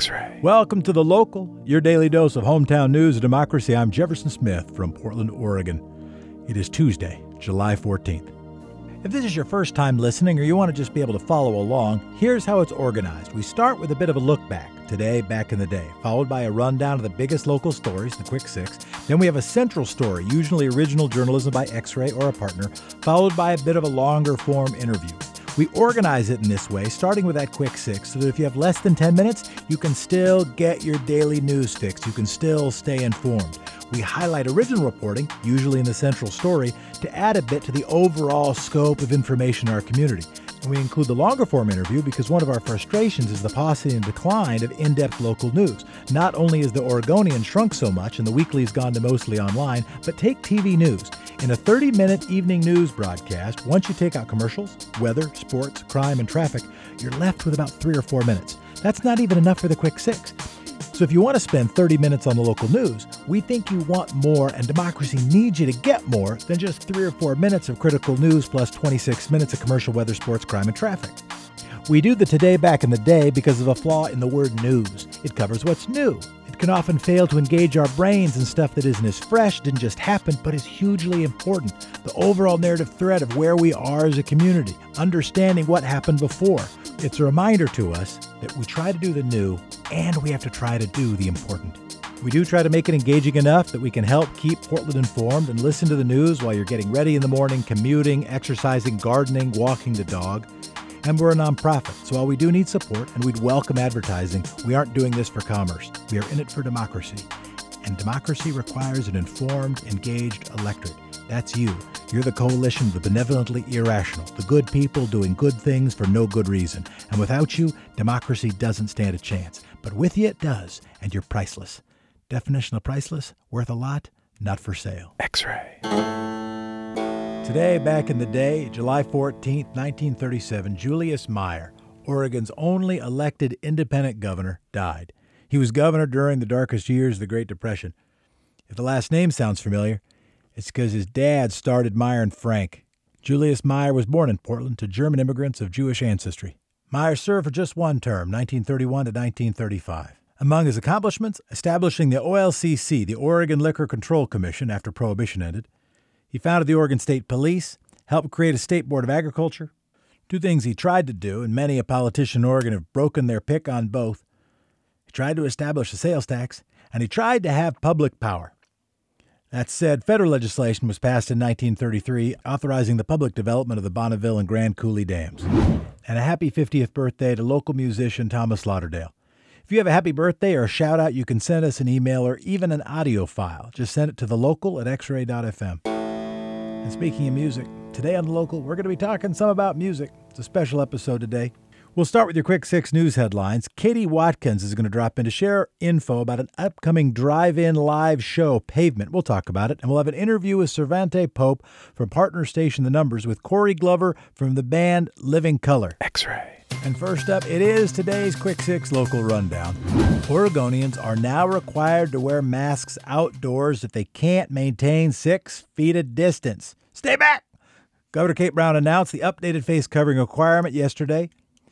X-Ray. Welcome to The Local, your daily dose of hometown news and democracy. I'm Jefferson Smith from Portland, Oregon. It is Tuesday, July 14th. If this is your first time listening or you want to just be able to follow along, here's how it's organized. We start with a bit of a look back, today, back in the day, followed by a rundown of the biggest local stories, the Quick Six. Then we have a central story, usually original journalism by X Ray or a partner, followed by a bit of a longer form interview. We organize it in this way, starting with that quick six, so that if you have less than 10 minutes, you can still get your daily news fix. You can still stay informed. We highlight original reporting, usually in the central story, to add a bit to the overall scope of information in our community. And we include the longer form interview because one of our frustrations is the paucity and decline of in depth local news. Not only is the Oregonian shrunk so much and the weekly's gone to mostly online, but take TV news. In a 30 minute evening news broadcast, once you take out commercials, weather, sports, crime, and traffic, you're left with about three or four minutes. That's not even enough for the quick six. So if you want to spend 30 minutes on the local news, we think you want more, and democracy needs you to get more than just three or four minutes of critical news plus 26 minutes of commercial weather, sports, crime, and traffic. We do the today back in the day because of a flaw in the word news. It covers what's new. It can often fail to engage our brains in stuff that isn't as fresh, didn't just happen, but is hugely important. The overall narrative thread of where we are as a community, understanding what happened before. It's a reminder to us that we try to do the new and we have to try to do the important. We do try to make it engaging enough that we can help keep Portland informed and listen to the news while you're getting ready in the morning, commuting, exercising, gardening, walking the dog. And we're a nonprofit, so while we do need support and we'd welcome advertising, we aren't doing this for commerce. We are in it for democracy. And democracy requires an informed, engaged electorate. That's you. You're the coalition of the benevolently irrational, the good people doing good things for no good reason. And without you, democracy doesn't stand a chance. But with you, it does, and you're priceless. Definition of priceless? Worth a lot, not for sale. X-Ray. Today, back in the day, July 14, 1937, Julius Meier, Oregon's only elected independent governor, died. He was governor during the darkest years of the Great Depression. If the last name sounds familiar, it's because his dad started Meier and Frank. Julius Meier was born in Portland to German immigrants of Jewish ancestry. Meier served for just one term, 1931 to 1935. Among his accomplishments, establishing the OLCC, the Oregon Liquor Control Commission, after Prohibition ended. He founded the Oregon State Police, helped create a state board of agriculture. Two things he tried to do, and many a politician in Oregon have broken their pick on both. He tried to establish a sales tax, and he tried to have public power. That said, federal legislation was passed in 1933 authorizing the public development of the Bonneville and Grand Coulee dams. And a happy 50th birthday to local musician Thomas Lauderdale. If you have a happy birthday or a shout out, you can send us an email or even an audio file. Just send it to the local at xray.fm. And speaking of music, today on the local, we're going to be talking some about music. It's a special episode today. We'll start with your quick six news headlines. Katie Watkins is going to drop in to share info about an upcoming drive in live show, Pavement. We'll talk about it. And we'll have an interview with Cervanté Pope from partner station The Numberz with Corey Glover from the band Living Colour. X ray. And first up, it is today's Quick Six local rundown. Oregonians are now required to wear masks outdoors if they can't maintain six feet of distance. Stay back! Governor Kate Brown announced the updated face covering requirement yesterday.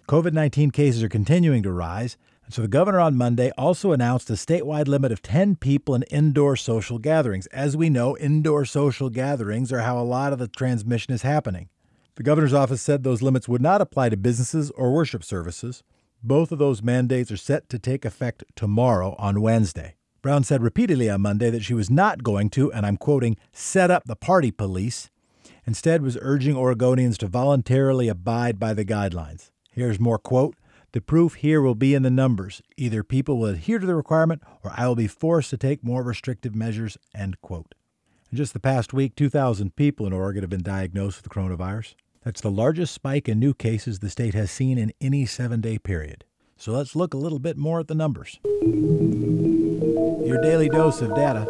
COVID 19 cases are continuing to rise, and so the governor on Monday also announced a statewide limit of 10 people in indoor social gatherings. As we know, indoor social gatherings are how a lot of the transmission is happening. The governor's office said those limits would not apply to businesses or worship services. Both of those mandates are set to take effect tomorrow on Wednesday. Brown said repeatedly on Monday that she was not going to, and I'm quoting, set up the party police. Instead, was urging Oregonians to voluntarily abide by the guidelines. Here's more quote The proof here will be in the numbers. Either people will adhere to the requirement or I will be forced to take more restrictive measures. End quote. In just the past week, 2,000 people in Oregon have been diagnosed with coronavirus. That's the largest spike in new cases the state has seen in any seven day period. So let's look a little bit more at the numbers. Your daily dose of data.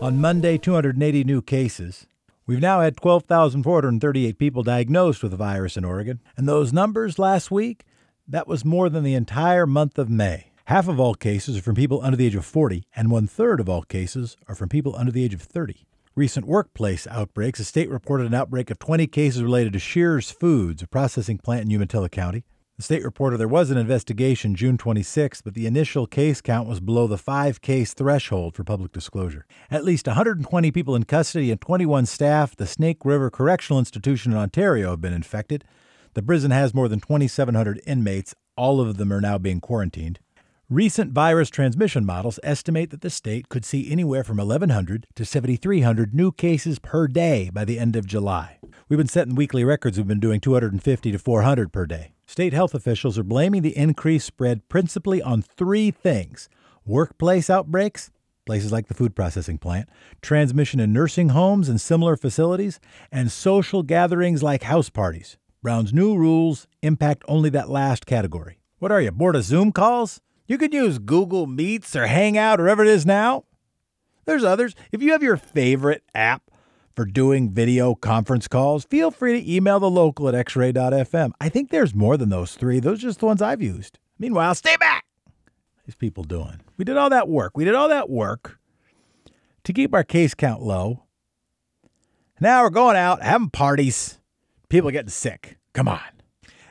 On Monday, 280 new cases. We've now had 12,438 people diagnosed with the virus in Oregon, and those numbers last week, that was more than the entire month of May. Half of all cases are from people under the age of 40, and one third of all cases are from people under the age of 30. Recent workplace outbreaks. The state reported an outbreak of 20 cases related to Shearer's Foods, a processing plant in Umatilla County. The state reported there was an investigation June 26, but the initial case count was below the five case threshold for public disclosure. At least 120 people in custody and 21 staff at the Snake River Correctional Institution in Ontario have been infected. The prison has more than 2,700 inmates. All of them are now being quarantined. Recent virus transmission models estimate that the state could see anywhere from 1,100 to 7,300 new cases per day by the end of July. We've been setting weekly records. We've been doing 250 to 400 per day. State health officials are blaming the increased spread principally on three things workplace outbreaks, places like the food processing plant, transmission in nursing homes and similar facilities, and social gatherings like house parties. Brown's new rules impact only that last category. What are you, bored of Zoom calls? You could use Google Meets or Hangout or whatever it is now. There's others. If you have your favorite app for doing video conference calls, feel free to email the local at xray.fm. I think there's more than those three. Those are just the ones I've used. Meanwhile, stay back. These people doing. We did all that work. We did all that work to keep our case count low. Now we're going out having parties. People are getting sick. Come on.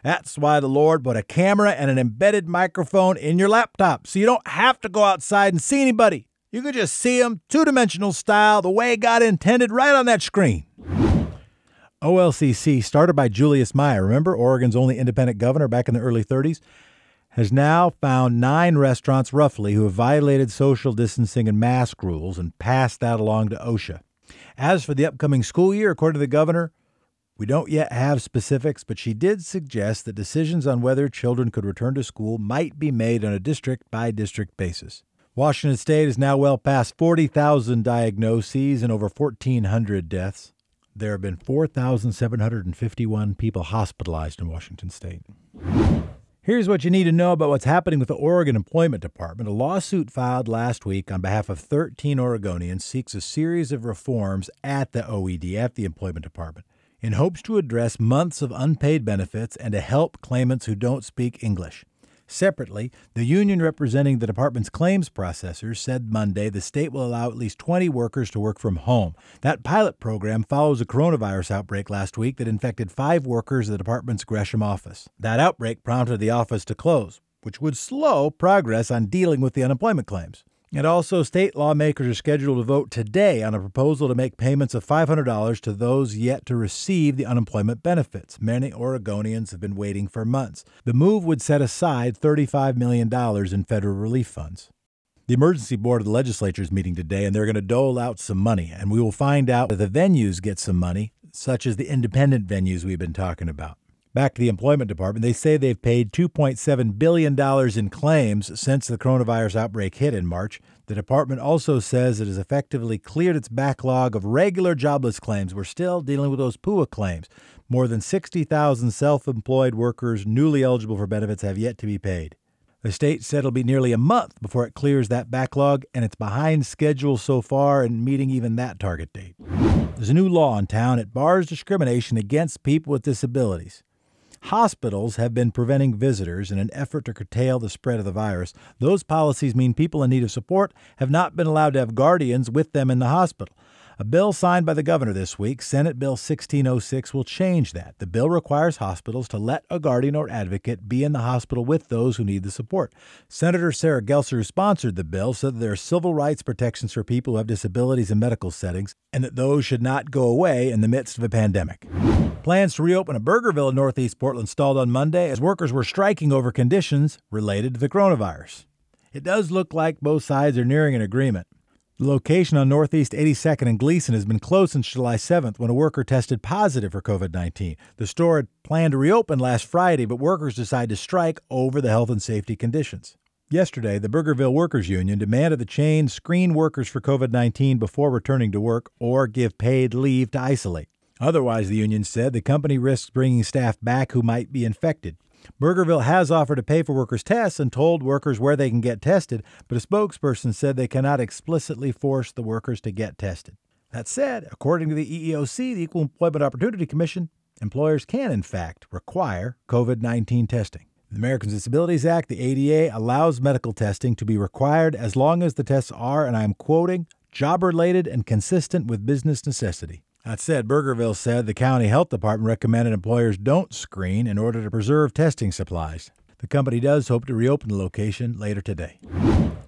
That's why the Lord put a camera and an embedded microphone in your laptop so you don't have to go outside and see anybody. You can just see them two dimensional style, the way God intended, right on that screen. OLCC, started by Julius Meier, remember Oregon's only independent governor back in the early 30s, has now found nine restaurants roughly who have violated social distancing and mask rules and passed that along to OSHA. As for the upcoming school year, according to the governor, we don't yet have specifics, but she did suggest that decisions on whether children could return to school might be made on a district by district basis. Washington state is now well past 40,000 diagnoses and over 1,400 deaths. There have been 4,751 people hospitalized in Washington state. Here's what you need to know about what's happening with the Oregon Employment Department. A lawsuit filed last week on behalf of 13 Oregonians seeks a series of reforms at the OED, at the Employment Department, in hopes to address months of unpaid benefits and to help claimants who don't speak English. Separately, the union representing the department's claims processors said Monday the state will allow at least 20 workers to work from home. That pilot program follows a coronavirus outbreak last week that infected five workers at the department's Gresham office. That outbreak prompted the office to close, which would slow progress on dealing with the unemployment claims. And also, state lawmakers are scheduled to vote today on a proposal to make payments of $500 to those yet to receive the unemployment benefits. Many Oregonians have been waiting for months. The move would set aside $35 million in federal relief funds. The emergency board of the legislature is meeting today, and they're going to dole out some money. And we will find out if the venues get some money, such as the independent venues we've been talking about. Back to the employment department, they say they've paid $2.7 billion in claims since the coronavirus outbreak hit in March. The department also says it has effectively cleared its backlog of regular jobless claims. We're still dealing with those PUA claims. More than 60,000 self employed workers newly eligible for benefits have yet to be paid. The state said it'll be nearly a month before it clears that backlog, and it's behind schedule so far in meeting even that target date. There's a new law in town that bars discrimination against people with disabilities. Hospitals have been preventing visitors in an effort to curtail the spread of the virus. Those policies mean people in need of support have not been allowed to have guardians with them in the hospital. A bill signed by the governor this week, Senate Bill 1606, will change that. The bill requires hospitals to let a guardian or advocate be in the hospital with those who need the support. Senator Sarah Gelser, who sponsored the bill, said that there are civil rights protections for people who have disabilities in medical settings and that those should not go away in the midst of a pandemic. Plans to reopen a Burgerville in Northeast Portland stalled on Monday as workers were striking over conditions related to the coronavirus. It does look like both sides are nearing an agreement. The location on Northeast 82nd and Gleason has been closed since July 7th when a worker tested positive for COVID 19. The store had planned to reopen last Friday, but workers decided to strike over the health and safety conditions. Yesterday, the Burgerville Workers Union demanded the chain screen workers for COVID 19 before returning to work or give paid leave to isolate. Otherwise, the union said the company risks bringing staff back who might be infected. Burgerville has offered to pay for workers' tests and told workers where they can get tested, but a spokesperson said they cannot explicitly force the workers to get tested. That said, according to the EEOC, the Equal Employment Opportunity Commission, employers can, in fact, require COVID 19 testing. The Americans with Disabilities Act, the ADA, allows medical testing to be required as long as the tests are, and I'm quoting, job related and consistent with business necessity. That said, Burgerville said the county health department recommended employers don't screen in order to preserve testing supplies. The company does hope to reopen the location later today.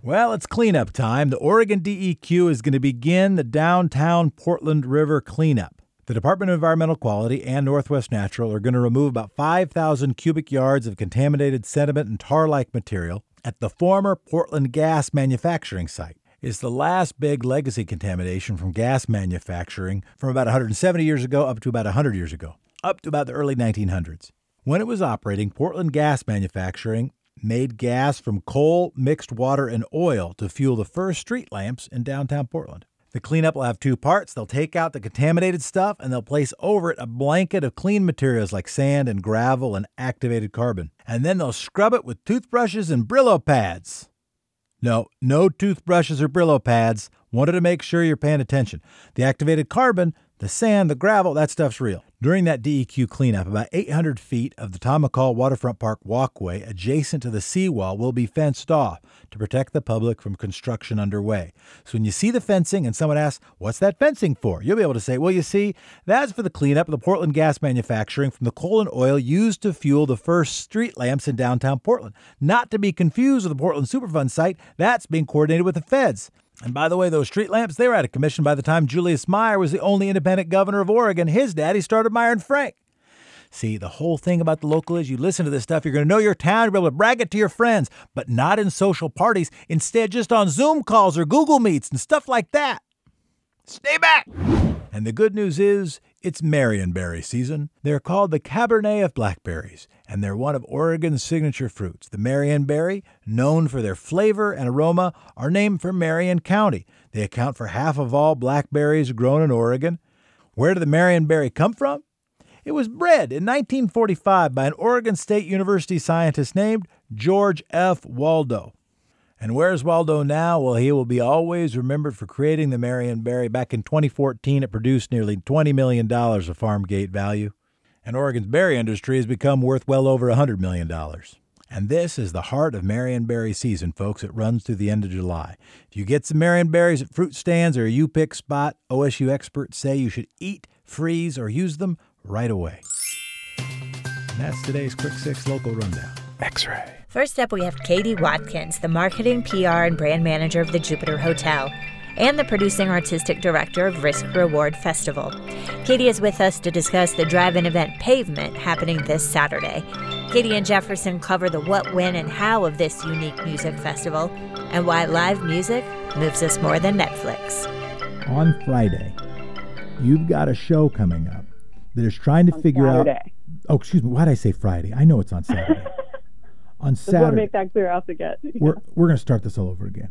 Well, it's cleanup time. The Oregon DEQ is going to begin the downtown Portland River cleanup. The Department of Environmental Quality and Northwest Natural are going to remove about 5,000 cubic yards of contaminated sediment and tar like material at the former Portland gas manufacturing site. It's the last big legacy contamination from gas manufacturing from about 170 years ago up to about 100 years ago, up to about the early 1900s. When it was operating, Portland Gas Manufacturing made gas from coal, mixed water, and oil to fuel the first street lamps in downtown Portland. The cleanup will have two parts. They'll take out the contaminated stuff and they'll place over it a blanket of clean materials like sand and gravel and activated carbon. And then they'll scrub it with toothbrushes and Brillo pads. No, no toothbrushes or Brillo pads. Wanted to make sure you're paying attention. The activated carbon, the sand, the gravel, that stuff's real. During that DEQ cleanup, about 800 feet of the Tom McCall Waterfront Park walkway adjacent to the seawall will be fenced off to protect the public from construction underway. So when you see the fencing and someone asks, What's that fencing for? You'll be able to say, Well, you see, that's for the cleanup of the Portland gas manufacturing from the coal and oil used to fuel the first street lamps in downtown Portland. Not to be confused with the Portland Superfund site, that's being coordinated with the feds. And by the way, those street lamps, they were out of commission by the time Julius Meier was the only independent governor of Oregon. His daddy started Meier and Frank. See, the whole thing about the local is you listen to this stuff, you're going to know your town, you'll be able to brag it to your friends, but not in social parties. Instead, just on Zoom calls or Google Meets and stuff like that. Stay back! And the good news is, it's Marionberry season. They're called the Cabernet of blackberries, and they're one of Oregon's signature fruits. The Marionberry, known for their flavor and aroma, are named for Marion County. They account for half of all blackberries grown in Oregon. Where did the Marionberry come from? It was bred in 1945 by an Oregon State University scientist named George F. Waldo. And where's Waldo now? Well, he will be always remembered for creating the Marionberry. Back in 2014, it produced nearly $20 million of farm gate value. And Oregon's berry industry has become worth well over $100 million. And this is the heart of Marionberry season, folks. It runs through the end of July. If you get some Marionberries at fruit stands or a U pick spot, OSU experts say you should eat, freeze, or use them right away. And that's today's Quick Six Local Rundown. X ray. First up, we have Katie Watkins, the marketing, PR, and brand manager of the Jupiter Hotel, and the producing artistic director of Risk Reward Festival. Katie is with us to discuss the drive in event Pavement happening this Saturday. Katie and Jefferson cover the what, when, and how of this unique music festival and why live music moves us more than Netflix. On Friday, you've got a show coming up that is trying to on figure Saturday. out. Oh, excuse me. Why did I say Friday? I know it's on Saturday. on Just want to Saturday. make that clear off the get. we're we're going to start this all over again.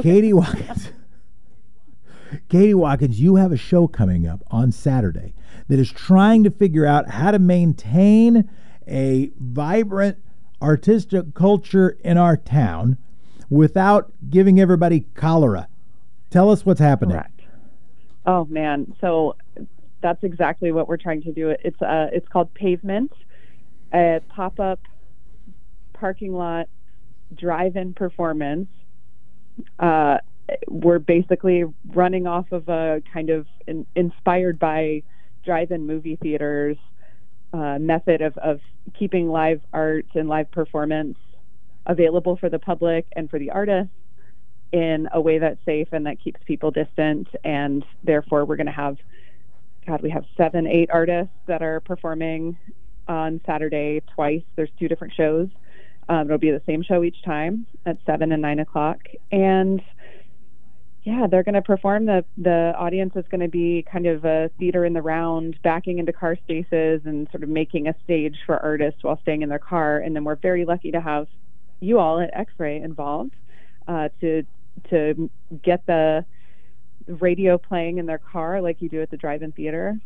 Katie Watkins. Katie Watkins, you have a show coming up on Saturday that is trying to figure out how to maintain a vibrant artistic culture in our town without giving everybody cholera. Tell us what's happening. Correct. Oh man, so that's exactly what we're trying to do. It's uh, it's called Pavement, a pop-up parking lot drive-in performance. Uh, we're basically running off of a kind of in, inspired by drive-in movie theaters uh, method of, of keeping live art and live performance available for the public and for the artists in a way that's safe and that keeps people distant. And therefore, we're going to have, God, we have seven, eight artists that are performing on Saturday twice. There's two different shows. Um, it'll be the same show each time at seven and nine o'clock. And yeah, they're going to perform. The the audience is going to be kind of a theater in the round, backing into car spaces and sort of making a stage for artists while staying in their car. And then we're very lucky to have you all at X-Ray involved uh, to to get the radio playing in their car like you do at the drive-in theater.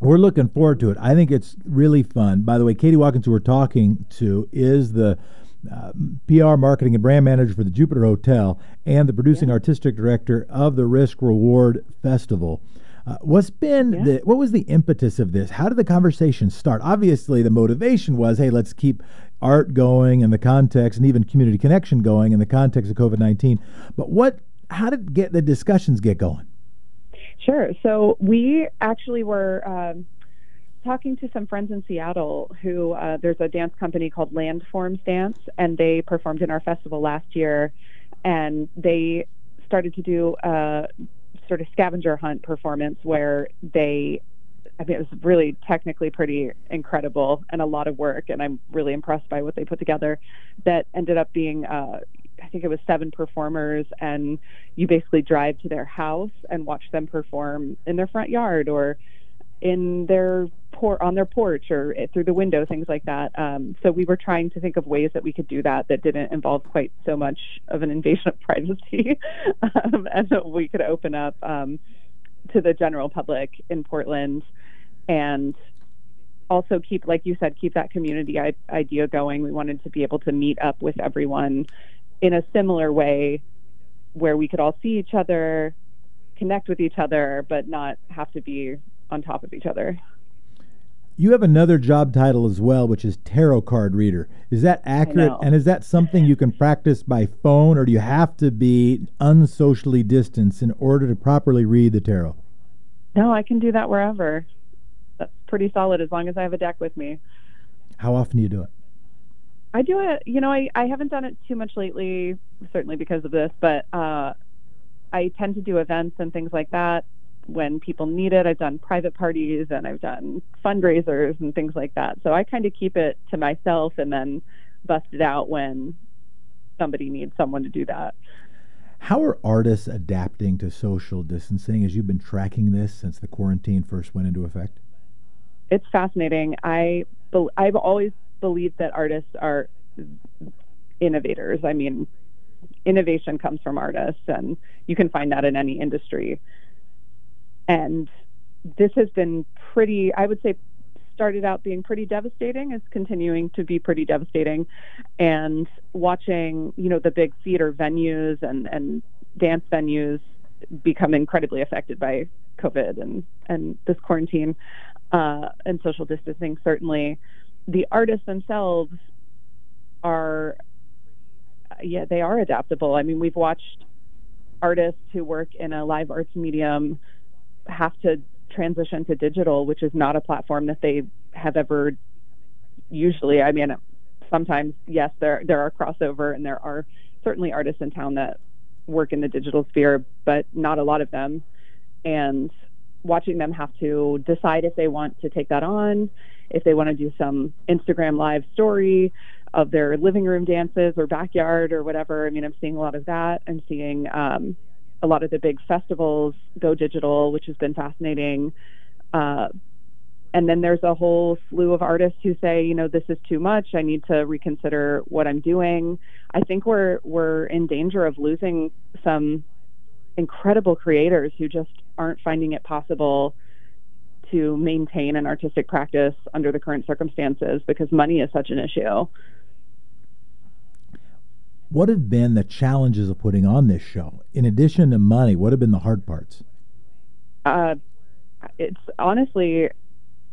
We're looking forward to it. I think it's really fun. By the way, Katie Watkins, who we're talking to, is the uh, PR, marketing, and brand manager for the Jupiter Hotel and the producing artistic director of the Risk Reward Festival. Uh, what's been Yeah. the what was the impetus of this? How did the conversation start? Obviously, the motivation was, hey, let's keep art going in the context and even community connection going in the context of COVID nineteen. But what? How did get the discussions get going? Sure. So we actually were um, talking to some friends in Seattle who uh, there's a dance company called Landforms Dance, and they performed in our festival last year, and they started to do a sort of scavenger hunt performance where they I mean, it was really technically pretty incredible and a lot of work, and I'm really impressed by what they put together. That ended up being, uh, think it was seven performers, and you basically drive to their house and watch them perform in their front yard or in their por- on their porch or through the window, things like that. Um, so we were trying to think of ways that we could do that that didn't involve quite so much of an invasion of privacy, um, and that we could open up um, to the general public in Portland and also keep like you said keep that community idea going we wanted to be able to meet up with everyone in a similar way where we could all see each other connect with each other but not have to be on top of each other. You have another job title as well which is tarot card reader. Is that accurate? and is that something you can practice by phone or do you have to be unsocially distanced in order to properly read the tarot? No i can do that wherever. That's pretty solid as long as I have a deck with me. How often do you do it? I do it, you know, I, I haven't done it too much lately, certainly because of this, but uh, I tend to do events and things like that when people need it. I've done private parties and I've done fundraisers and things like that. So I kind of keep it to myself and then bust it out when somebody needs someone to do that. How are artists adapting to social distancing as you've been tracking this since the quarantine first went into effect? it's fascinating. I I've always believed that artists are innovators. I mean, innovation comes from artists, and you can find that in any industry. And this has been pretty, I would say, started out being pretty devastating, is continuing to be pretty devastating. And watching, you know, the big theater venues and, and dance venues become incredibly affected by COVID and, and this quarantine uh, and social distancing, certainly. The artists themselves are, yeah, they are adaptable. I mean, we've watched artists who work in a live arts medium have to transition to digital, which is not a platform that they have ever usually. I mean, sometimes yes, there there are crossover, and there are certainly artists in town that work in the digital sphere, but not a lot of them. And watching them have to decide if they want to take that on, if they want to do some Instagram live story of their living room dances or backyard or whatever. I mean, I'm seeing a lot of that. I'm seeing um, a lot of the big festivals go digital, which has been fascinating. Uh, and then there's a whole slew of artists who say, you know, this is too much. I need to reconsider what I'm doing. I think we're we're in danger of losing some incredible creators who just aren't finding it possible to maintain an artistic practice under the current circumstances because money is such an issue. What have been the challenges of putting on this show? In addition to money, what have been the hard parts? Uh, it's honestly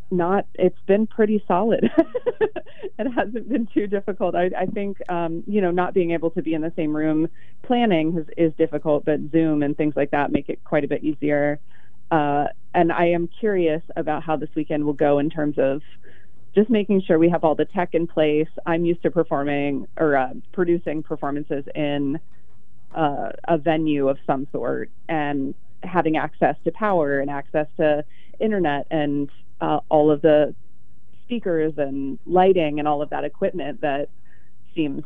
not it's been pretty solid it hasn't been too difficult i, I think um, you know not being able to be in the same room planning is, is difficult but zoom and things like that make it quite a bit easier uh, and i am curious about how this weekend will go in terms of just making sure we have all the tech in place. I'm used to performing or uh, producing performances in uh, a venue of some sort and having access to power and access to internet and uh, all of the speakers and lighting and all of that equipment that seems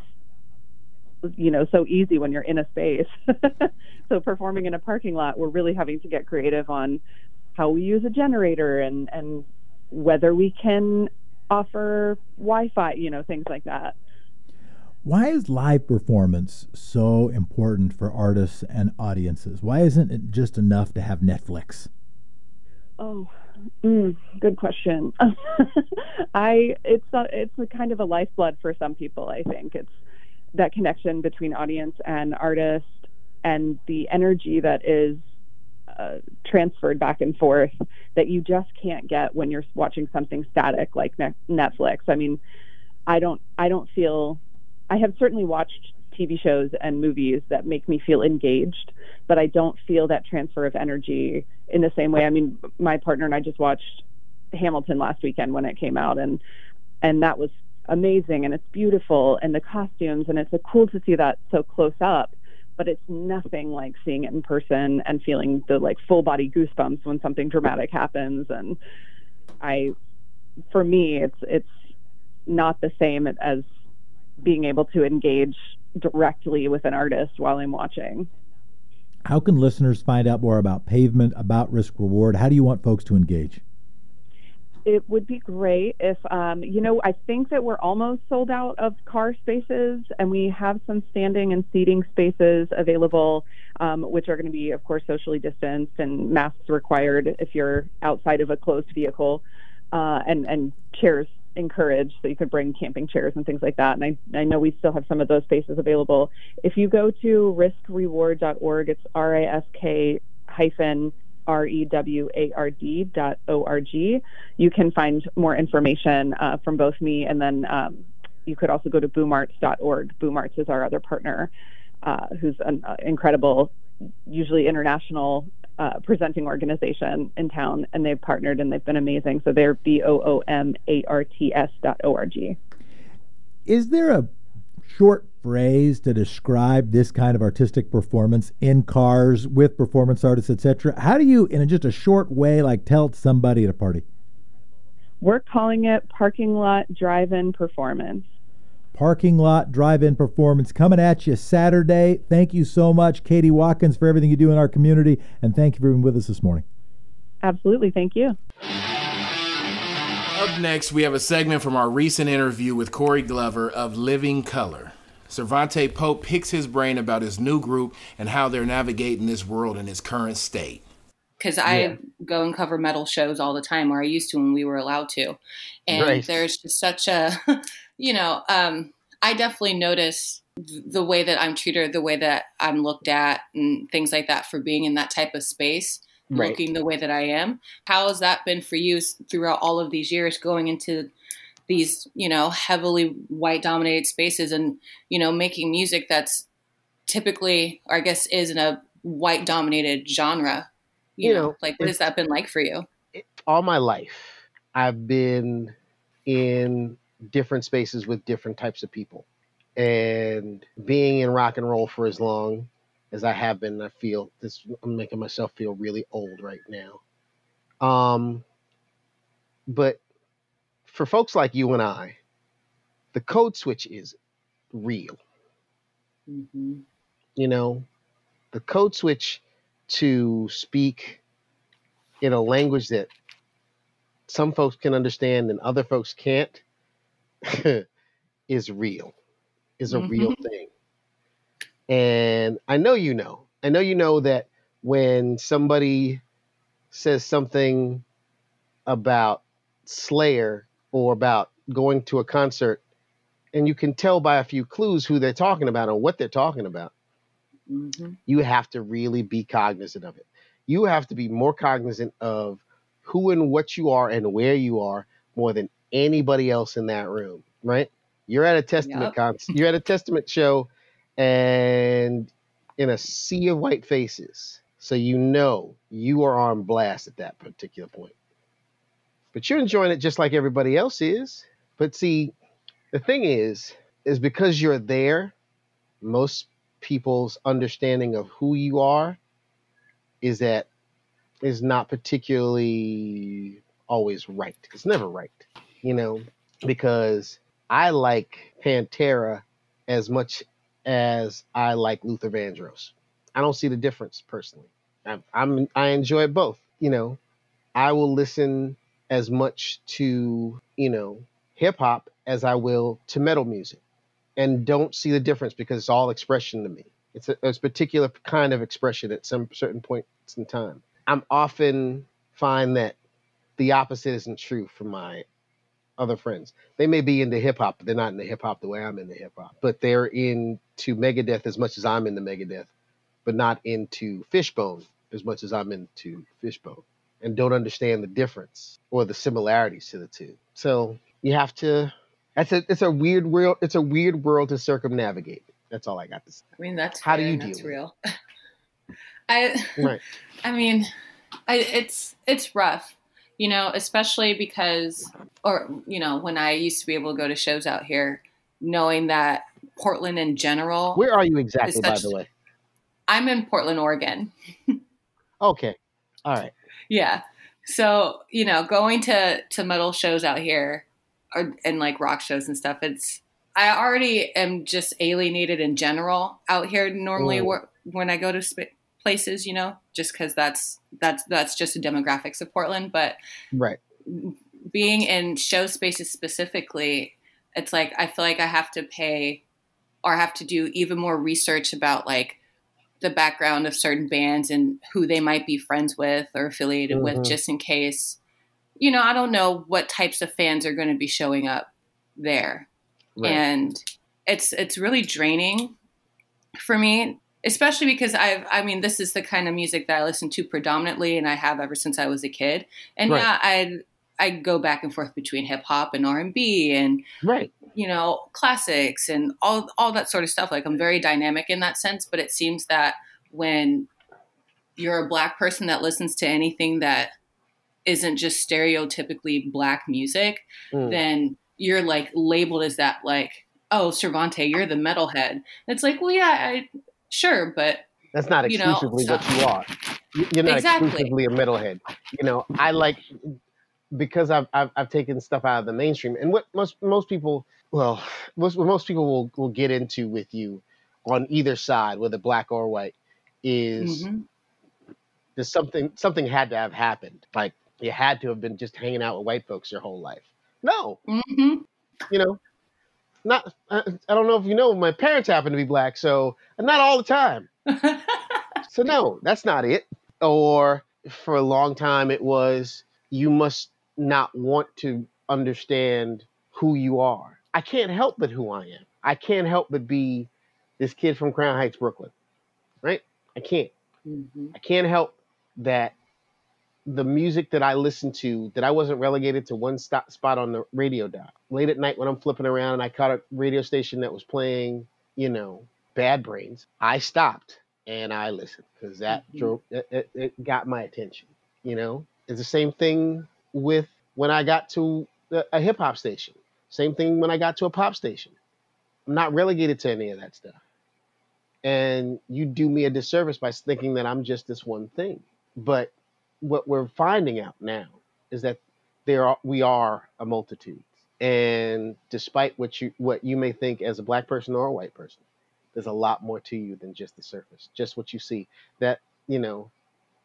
you know so easy when you're in a space so performing in a parking lot we're really having to get creative on how we use a generator and and whether we can offer wi-fi you know things like that why is live performance so important for artists and audiences why isn't it just enough to have netflix oh Mm, good question. I it's a, it's kind of a lifeblood for some people. I think it's that connection between audience and artist, and the energy that is uh, transferred back and forth that you just can't get when you're watching something static like ne- Netflix. I mean, I don't I don't feel I have certainly watched TV shows and movies that make me feel engaged, but I don't feel that transfer of energy in the same way. I mean, my partner and I just watched Hamilton last weekend when it came out, and and that was amazing, and it's beautiful, and the costumes, and it's cool to see that so close up. But it's nothing like seeing it in person and feeling the like full body goosebumps when something dramatic happens. And I, for me, it's it's not the same as being able to engage directly with an artist while I'm watching. How can listeners find out more about pavement, about risk reward? How do you want folks to engage? It would be great if, um, you know, I think that we're almost sold out of car spaces and we have some standing and seating spaces available, um, which are going to be, of course, socially distanced and masks required if you're outside of a closed vehicle, uh, and, and chairs encouraged so you could bring camping chairs and things like that. And I, I know we still have some of those spaces available. If you go to riskreward.org, it's R I S K hyphen R E W A R D dot O R G, you can find more information uh, from both me and then um, you could also go to boomarts.org. Boomarts is our other partner, uh, who's an uh, incredible, usually international uh, presenting organization in town, and they've partnered and they've been amazing. So they're B O O M A R T S dot O R G. Is there a short phrase to describe this kind of artistic performance in cars with performance artists, etc.? How do you, in just a short way, like tell somebody at a party? We're calling it parking lot drive-in performance parking lot drive in performance coming at you Saturday. Thank you so much, Katie Watkins, for everything you do in our community. And thank you for being with us this morning. Absolutely. Thank you. Up next, we have a segment from our recent interview with Corey Glover of Living Colour. Cervanté Pope picks his brain about his new group and how they're navigating this world in its current state because I yeah. go and cover metal shows all the time, or I used to when we were allowed to. And right. there's just such a you know, um, I definitely notice the way that I'm treated, the way that I'm looked at, and things like that for being in that type of space, right. looking the way that I am. How has that been for you throughout all of these years going into these, you know, heavily white dominated spaces and, you know, making music that's typically, or I guess is in a white dominated genre? You, you know, know, like what has that been like for you? All my life, I've been in different spaces with different types of people. And being in rock and roll for as long as I have been, I feel this I'm making myself feel really old right now. Um but for folks like you and I, the code switch is real. Mm-hmm. You know, the code switch to speak in a language that some folks can understand and other folks can't is real, is a mm-hmm. real thing. And I know you know. I know you know that when somebody says something about Slayer or about going to a concert, and you can tell by a few clues who they're talking about and what they're talking about, mm-hmm. you have to really be cognizant of it. You have to be more cognizant of who and what you are and where you are more than anybody else in that room, right? You're at a testament yep. concert. You're at a testament show, and in a sea of white faces, so you know you are on blast at that particular point. But you're enjoying it just like everybody else is. But see, the thing is, is because you're there, most people's understanding of who you are is that is not particularly always right. It's never right you know, because I like Pantera as much as I like Luther Vandross. I don't see the difference personally. I'm, I'm I enjoy both. You know, I will listen as much to you know hip hop as I will to metal music, and don't see the difference because it's all expression to me. It's a, it's a particular kind of expression at some certain points in time. I'm often find that the opposite isn't true for my other friends. They may be into hip hop, but they're not into hip hop the way I'm into hip hop. But they're into Megadeth as much as I'm into Megadeth, but not into Fishbone as much as I'm into Fishbone, and don't understand the difference or the similarities to the two. So you have to. That's a. It's a weird world. It's a weird world to circumnavigate. That's all I got to say. I mean, that's how do you deal? That's real. I. Right. I mean, I, it's it's rough, you know, especially because, or you know, when I used to be able to go to shows out here, knowing that Portland in general. Where are you exactly, such, by the way? I'm in Portland, Oregon. okay, all right. Yeah, so you know, going to to metal shows out here, or and like rock shows and stuff, it's I already am just alienated in general out here normally mm. when I go to sp- places, you know, just because that's that's that's just the demographics of Portland. But right, being in show spaces specifically, it's like I feel like I have to pay or have to do even more research about like the background of certain bands and who they might be friends with or affiliated mm-hmm. with, just in case. You know, I don't know what types of fans are going to be showing up there, right. and it's it's really draining for me especially because I've, I mean, this is the kind of music that I listen to predominantly, and I have ever since I was a kid. And right. yeah, I I go back and forth between hip hop and R and B, and right, you know, classics and all all that sort of stuff. Like I'm very dynamic in that sense, but it seems that when you're a black person that listens to anything that isn't just stereotypically black music, mm. then you're like labeled as that like oh Cervanté, you're the metalhead. It's like, well, yeah, I Sure, but that's not exclusively you know, what you are. You're not exactly. exclusively a metalhead. You know, I like because I've, I've, I've taken stuff out of the mainstream, and what most most people, well, most most people will will get into with you on either side, whether black or white, is mm-hmm. there's something something had to have happened. Like you had to have been just hanging out with white folks your whole life. No, mm-hmm. you know, not I, I don't know if you know my parents happen to be black so not all the time so no that's not it or for a long time it was you must not want to understand who you are i can't help but who i am i can't help but be this kid from crown heights brooklyn right i can't mm-hmm. i can't help that the music that I listened to that I wasn't relegated to one stop, spot on the radio dial. Late at night when I'm flipping around and I caught a radio station that was playing, you know, Bad Brains, I stopped and I listened because that mm-hmm. drove it, it, it, got my attention. You know, it's the same thing with when I got to a, hip hop station. Same thing when I got to a pop station. I'm not relegated to any of that stuff. And you do me a disservice by thinking that I'm just this one thing. But what we're finding out now is that there are we are a multitude and despite what you what you may think as a black person or a white person there's a lot more to you than just the surface just what you see that you know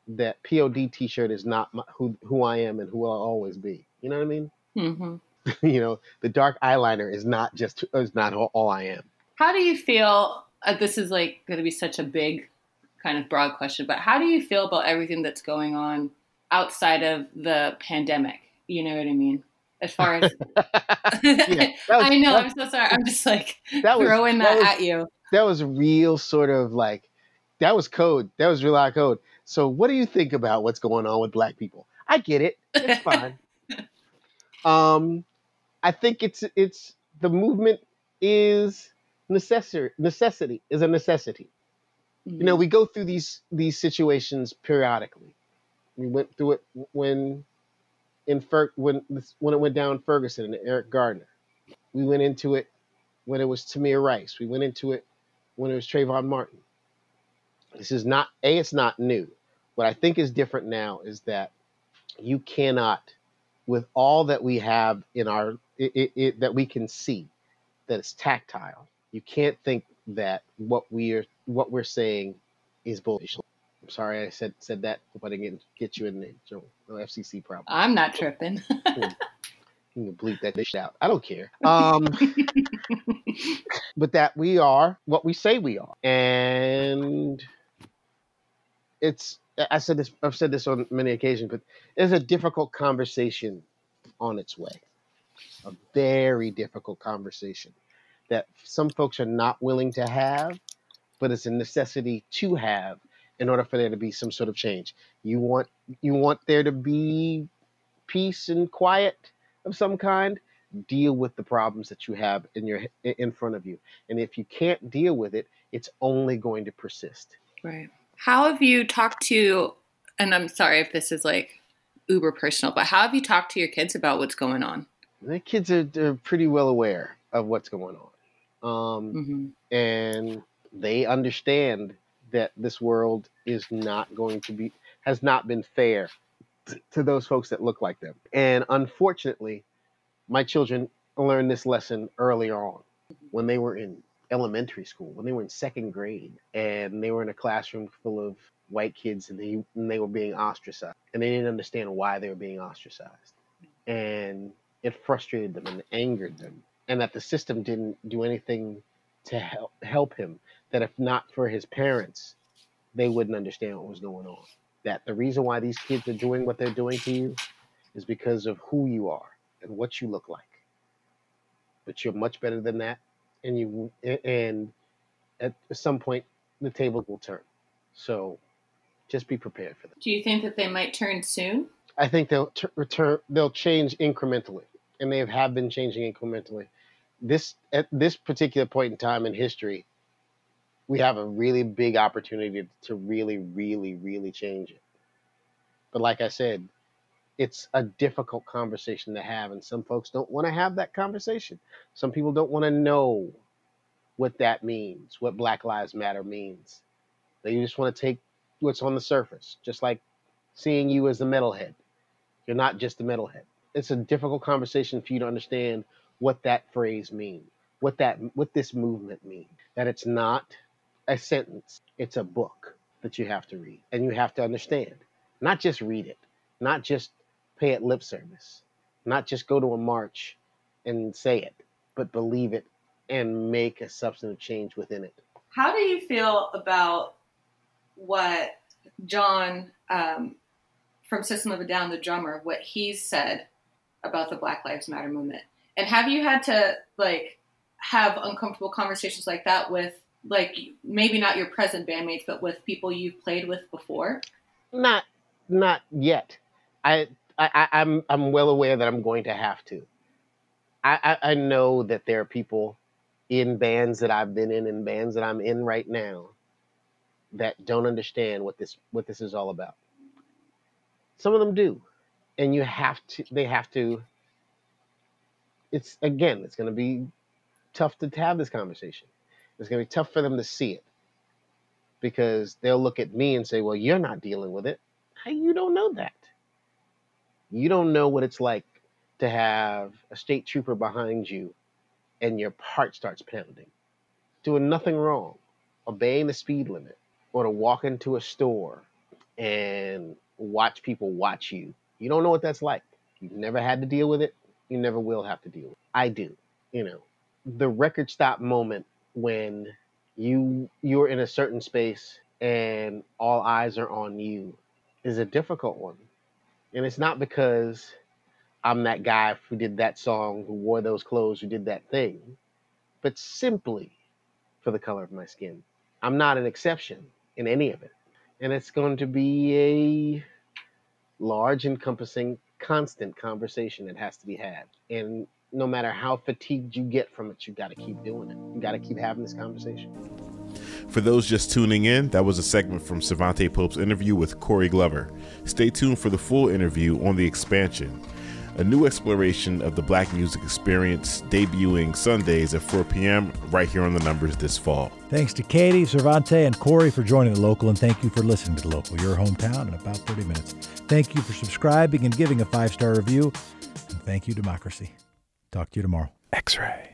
that pod t-shirt is not my, who who i am and who i'll always be you know what i mean mm-hmm. you know the dark eyeliner is not just is not all, all i am how do you feel uh, this is like going to be such a big kind of broad question, but how do you feel about everything that's going on outside of the pandemic? You know what I mean? As far as yeah, was, I know, I'm so sorry. I'm just like that was, throwing that, that was, at you. That was real sort of like that was code. That was real code. So what do you think about what's going on with black people? I get it. It's fine. um I think it's it's the movement is necessary necessity is a necessity. You know, mm-hmm. we go through these these situations periodically. We went through it when in Fer- when when it went down Ferguson and Eric Gardner. We went into it when it was Tamir Rice. We went into it when it was Trayvon Martin. This is not a. It's not new. What I think is different now is that you cannot, with all that we have in our it, it, it, that we can see, that it's tactile. You can't think that what we're what we're saying is bullshit. I'm sorry I said said that. Hope I didn't get, get you in the no FCC problem. I'm not tripping. you can bleep that shit out. I don't care. Um, but that we are what we say we are, and it's. I said this. I've said this on many occasions, but it's a difficult conversation on its way. A very difficult conversation that some folks are not willing to have, but it's a necessity to have in order for there to be some sort of change. You want you want there to be peace and quiet of some kind. Deal with the problems that you have in your in front of you, and if you can't deal with it, it's only going to persist. Right. How have you talked to and I'm sorry if this is like uber personal, but how have you talked to your kids about what's going on? The kids are, are pretty well aware of what's going on. Um, mm-hmm. And they understand that this world is not going to be, has not been fair to those folks that look like them. And unfortunately, my children learned this lesson earlier on when they were in elementary school, when they were in second grade, and they were in a classroom full of white kids and they, and they were being ostracized. And they didn't understand why they were being ostracized. And it frustrated them and angered them. And that the system didn't do anything to help help him. That if not for his parents, they wouldn't understand what was going on. That the reason why these kids are doing what they're doing to you is because of who you are and what you look like. But you're much better than that, and you and at some point the table will turn. So just be prepared for that. Do you think that they might turn soon? I think they'll t- return. They'll change incrementally, and they have been changing incrementally. This at this particular point in time in history, we have a really big opportunity to really, really, really change it. But like I said, it's a difficult conversation to have, and some folks don't want to have that conversation. Some people don't want to know what that means, what Black Lives Matter means. They just want to take what's on the surface, just like seeing you as the metalhead. You're not just the metalhead. It's a difficult conversation for you to understand what that phrase means, what that what this movement means. That it's not a sentence, it's a book that you have to read and you have to understand. Not just read it, not just pay it lip service, not just go to a march and say it, but believe it and make a substantive change within it. How do you feel about what John um, from System of a Down, the drummer, what he said about the Black Lives Matter movement? And have you had to like have uncomfortable conversations like that with like maybe not your present bandmates, but with people you've played with before? Not, not yet. I, I, I'm, I'm well aware that I'm going to have to. I, I, I know that there are people in bands that I've been in and bands that I'm in right now that don't understand what this what this is all about. Some of them do, and you have to. They have to. It's again. It's going to be tough to have this conversation. It's going to be tough for them to see it because they'll look at me and say, "Well, you're not dealing with it. You don't know that? You don't know what it's like to have a state trooper behind you, and your heart starts pounding, doing nothing wrong, obeying the speed limit." or to walk into a store and watch people watch you. You don't know what that's like. You've never had to deal with it. You never will have to deal with it. I do. You know, the record stop moment when you you're in a certain space and all eyes are on you is a difficult one. And it's not because I'm that guy who did that song, who wore those clothes, who did that thing, but simply for the color of my skin. I'm not an exception in any of it. And it's going to be a large, encompassing, constant conversation that has to be had. And no matter how fatigued you get from it, you got to keep doing it. You got to keep having this conversation. For those just tuning in, that was a segment from Cervanté Pope's interview with Corey Glover. Stay tuned for the full interview on the expansion a new exploration of the black music experience debuting Sundays at 4 p.m. right here on the Numberz this fall. Thanks to Katie, Cervanté, and Corey for joining the local, and thank you for listening to the local, your hometown, in about 30 minutes. Thank you for subscribing and giving a five star review, and thank you, Democracy. Talk to you tomorrow. X ray.